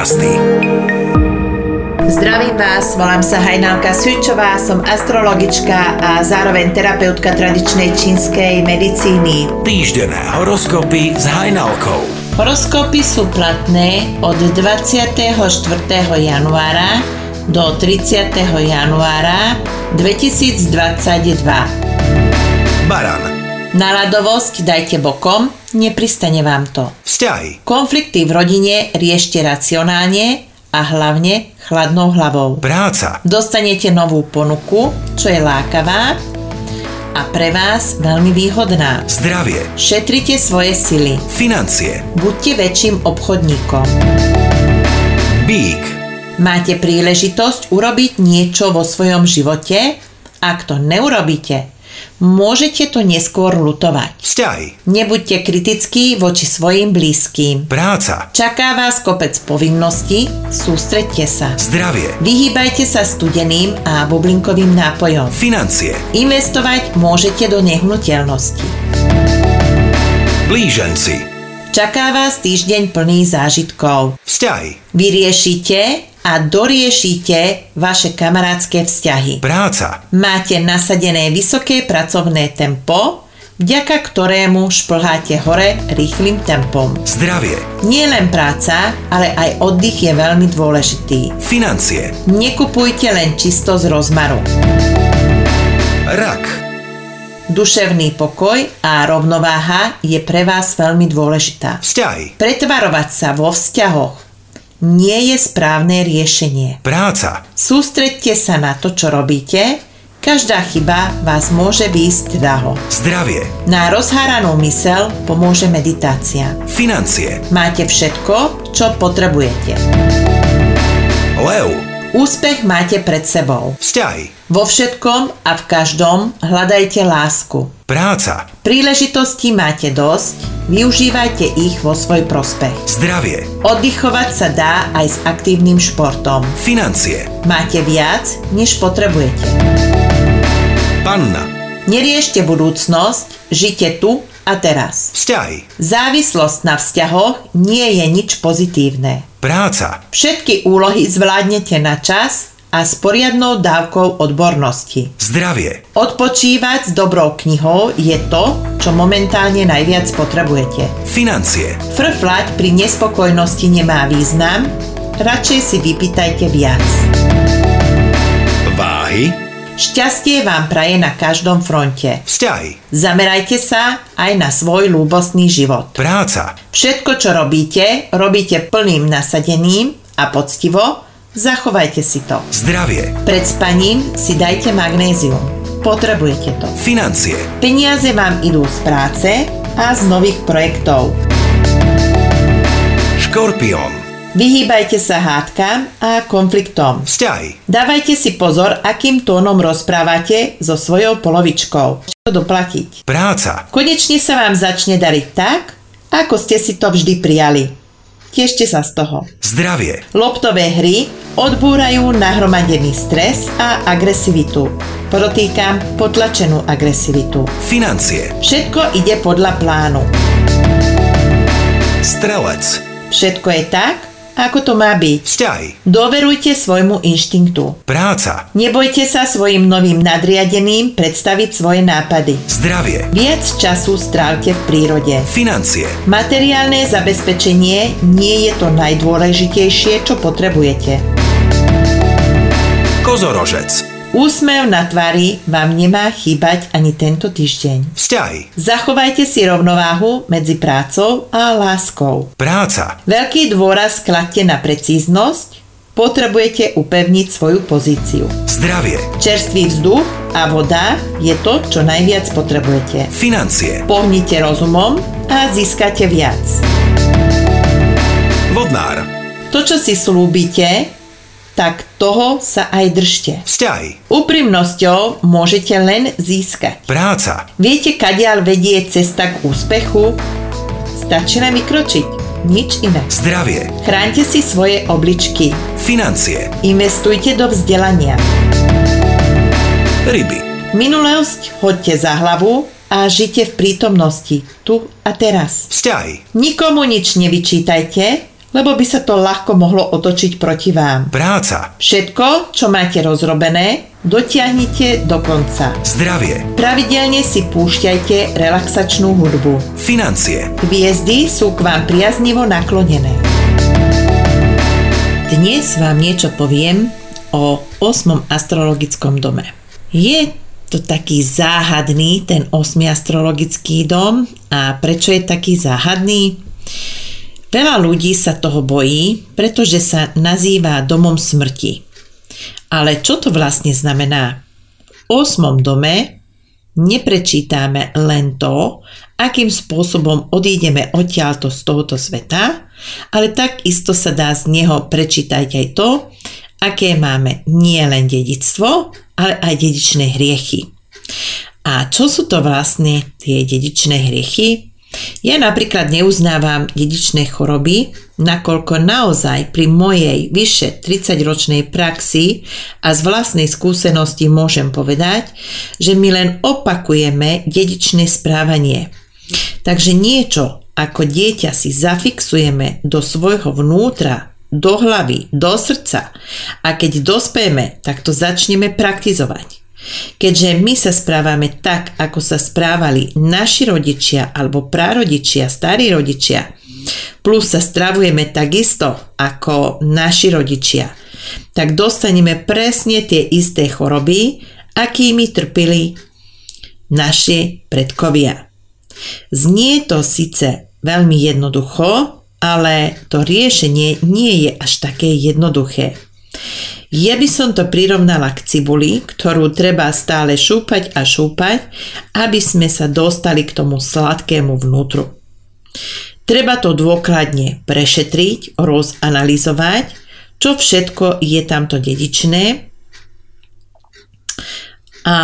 podcasty. Zdravím vás, volám sa Hajnalka Sučová, som astrologička a zároveň terapeutka tradičnej čínskej medicíny. Týždené horoskopy s Hajnalkou. Horoskopy sú platné od 24. januára do 30. januára 2022. Baran. Naladovosť dajte bokom, nepristane vám to. Vzťahy. Konflikty v rodine riešte racionálne a hlavne chladnou hlavou. Práca. Dostanete novú ponuku, čo je lákavá a pre vás veľmi výhodná. Zdravie. Šetrite svoje sily. Financie. Buďte väčším obchodníkom. Bík. Máte príležitosť urobiť niečo vo svojom živote? Ak to neurobíte, môžete to neskôr lutovať. Vzťahy. Nebuďte kritickí voči svojim blízkym. Práca. Čaká vás kopec povinností, sústredte sa. Zdravie. Vyhýbajte sa studeným a bublinkovým nápojom. Financie. Investovať môžete do nehnuteľnosti. Blíženci. Čaká vás týždeň plný zážitkov. Vzťahy. Vyriešite a doriešite vaše kamarátske vzťahy. Práca. Máte nasadené vysoké pracovné tempo, vďaka ktorému šplháte hore rýchlým tempom. Zdravie. Nie len práca, ale aj oddych je veľmi dôležitý. Financie. Nekupujte len čisto z rozmaru. Rak. Duševný pokoj a rovnováha je pre vás veľmi dôležitá. Vzťahy. Pretvarovať sa vo vzťahoch nie je správne riešenie. Práca. Sústredte sa na to, čo robíte. Každá chyba vás môže výjsť daho. Zdravie. Na rozháranú mysel pomôže meditácia. Financie. Máte všetko, čo potrebujete. Lev. Úspech máte pred sebou. Vzťahy. Vo všetkom a v každom hľadajte lásku. Práca. Príležitosti máte dosť, využívajte ich vo svoj prospech. Zdravie. Oddychovať sa dá aj s aktívnym športom. Financie. Máte viac, než potrebujete. Panna. Neriešte budúcnosť, žite tu a teraz. Vzťahy. Závislosť na vzťahoch nie je nič pozitívne. Práca. Všetky úlohy zvládnete na čas a s poriadnou dávkou odbornosti. Zdravie. Odpočívať s dobrou knihou je to, čo momentálne najviac potrebujete. Financie. Frflať pri nespokojnosti nemá význam, radšej si vypýtajte viac. Váhy. Šťastie vám praje na každom fronte. Vzťahy. Zamerajte sa aj na svoj ľúbostný život. Práca. Všetko, čo robíte, robíte plným nasadením a poctivo, zachovajte si to. Zdravie. Pred spaním si dajte magnézium. Potrebujete to. Financie. Peniaze vám idú z práce a z nových projektov. Škorpión. Vyhýbajte sa hádkam a konfliktom. Vzťahy. Dávajte si pozor, akým tónom rozprávate so svojou polovičkou. Čo doplatiť. Práca. Konečne sa vám začne dariť tak, ako ste si to vždy prijali. Tešte sa z toho. Zdravie. Loptové hry odbúrajú nahromadený stres a agresivitu. Podotýkam potlačenú agresivitu. Financie. Všetko ide podľa plánu. Strelec. Všetko je tak, ako to má byť. Vzťahy. Doverujte svojmu inštinktu. Práca. Nebojte sa svojim novým nadriadeným predstaviť svoje nápady. Zdravie. Viac času strávte v prírode. Financie. Materiálne zabezpečenie nie je to najdôležitejšie, čo potrebujete. Kozorožec. Úsmev na tvári vám nemá chýbať ani tento týždeň. Vzťahy. Zachovajte si rovnováhu medzi prácou a láskou. Práca. Veľký dôraz kladte na precíznosť, potrebujete upevniť svoju pozíciu. Zdravie. Čerstvý vzduch a voda je to, čo najviac potrebujete. Financie. Pohnite rozumom a získate viac. Vodnár. To, čo si slúbite, tak toho sa aj držte. Vzťahy. Úprimnosťou môžete len získať. Práca. Viete, kadiaľ vedie cesta k úspechu? Stačí len vykročiť. Nič iné. Zdravie. Chránte si svoje obličky. Financie. Investujte do vzdelania. Ryby. Minulosť hoďte za hlavu a žite v prítomnosti, tu a teraz. Vzťahy. Nikomu nič nevyčítajte lebo by sa to ľahko mohlo otočiť proti vám. Práca. Všetko, čo máte rozrobené, dotiahnite do konca. Zdravie. Pravidelne si púšťajte relaxačnú hudbu. Financie. Hviezdy sú k vám priaznivo naklonené. Dnes vám niečo poviem o 8. astrologickom dome. Je to taký záhadný, ten 8. astrologický dom. A prečo je taký záhadný? Veľa ľudí sa toho bojí, pretože sa nazýva domom smrti. Ale čo to vlastne znamená? V osmom dome neprečítame len to, akým spôsobom odídeme odtiaľto z tohoto sveta, ale takisto sa dá z neho prečítať aj to, aké máme nie len dedictvo, ale aj dedičné hriechy. A čo sú to vlastne tie dedičné hriechy? Ja napríklad neuznávam dedičné choroby, nakoľko naozaj pri mojej vyše 30-ročnej praxi a z vlastnej skúsenosti môžem povedať, že my len opakujeme dedičné správanie. Takže niečo ako dieťa si zafixujeme do svojho vnútra, do hlavy, do srdca a keď dospejeme, tak to začneme praktizovať. Keďže my sa správame tak, ako sa správali naši rodičia alebo prarodičia, starí rodičia, plus sa stravujeme takisto ako naši rodičia, tak dostaneme presne tie isté choroby, akými trpili naši predkovia. Znie to síce veľmi jednoducho, ale to riešenie nie je až také jednoduché. Ja by som to prirovnala k cibuli, ktorú treba stále šúpať a šúpať, aby sme sa dostali k tomu sladkému vnútru. Treba to dôkladne prešetriť, rozanalizovať, čo všetko je tamto dedičné. A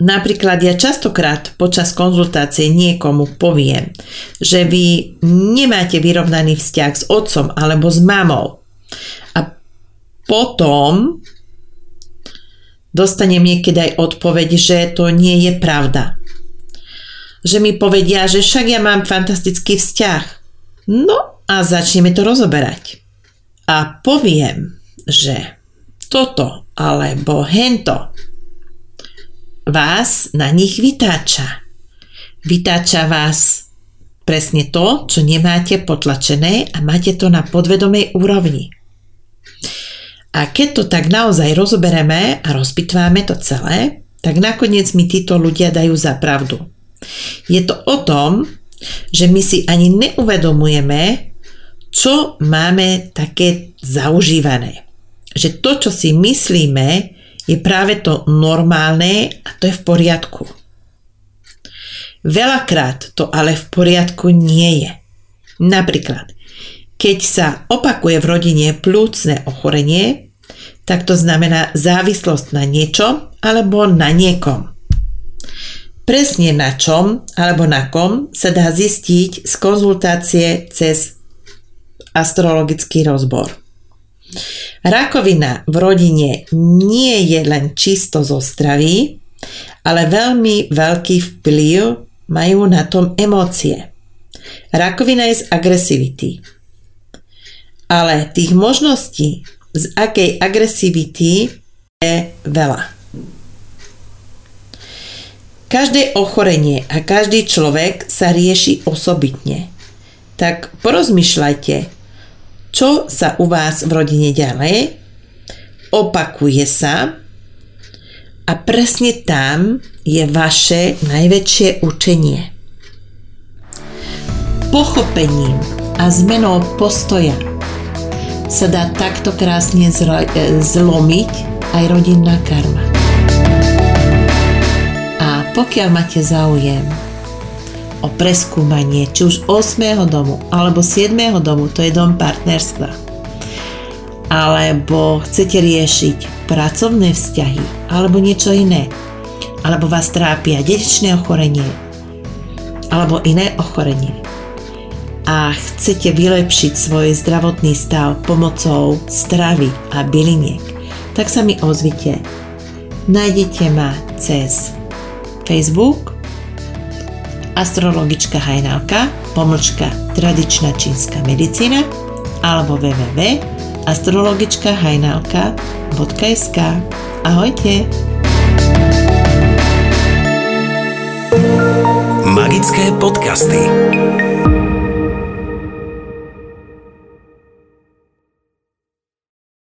napríklad ja častokrát počas konzultácie niekomu poviem, že vy nemáte vyrovnaný vzťah s otcom alebo s mamou potom dostanem niekedy aj odpoveď, že to nie je pravda. Že mi povedia, že však ja mám fantastický vzťah. No a začneme to rozoberať. A poviem, že toto alebo hento vás na nich vytáča. Vytáča vás presne to, čo nemáte potlačené a máte to na podvedomej úrovni. A keď to tak naozaj rozobereme a rozpitváme to celé, tak nakoniec mi títo ľudia dajú za pravdu. Je to o tom, že my si ani neuvedomujeme, čo máme také zaužívané. Že to, čo si myslíme, je práve to normálne a to je v poriadku. Veľakrát to ale v poriadku nie je. Napríklad, keď sa opakuje v rodine plúcne ochorenie, tak to znamená závislosť na niečom alebo na niekom. Presne na čom alebo na kom sa dá zistiť z konzultácie cez astrologický rozbor. Rakovina v rodine nie je len čisto zo stravy, ale veľmi veľký vplyv majú na tom emócie. Rakovina je z agresivity ale tých možností, z akej agresivity je veľa. Každé ochorenie a každý človek sa rieši osobitne. Tak porozmýšľajte, čo sa u vás v rodine ďalej, opakuje sa a presne tam je vaše najväčšie učenie. Pochopením a zmenou postoja sa dá takto krásne e, zlomiť aj rodinná karma. A pokiaľ máte záujem o preskúmanie či už 8. domu alebo 7. domu, to je dom partnerstva, alebo chcete riešiť pracovné vzťahy alebo niečo iné, alebo vás trápia dedičné ochorenie alebo iné ochorenie, a chcete vylepšiť svoj zdravotný stav pomocou stravy a byliniek, tak sa mi ozvite. Nájdete ma cez Facebook astrologička Hajnalka, pomlčka tradičná čínska medicína alebo www.astrologičkahajnalka.sk Ahojte! Magické podcasty.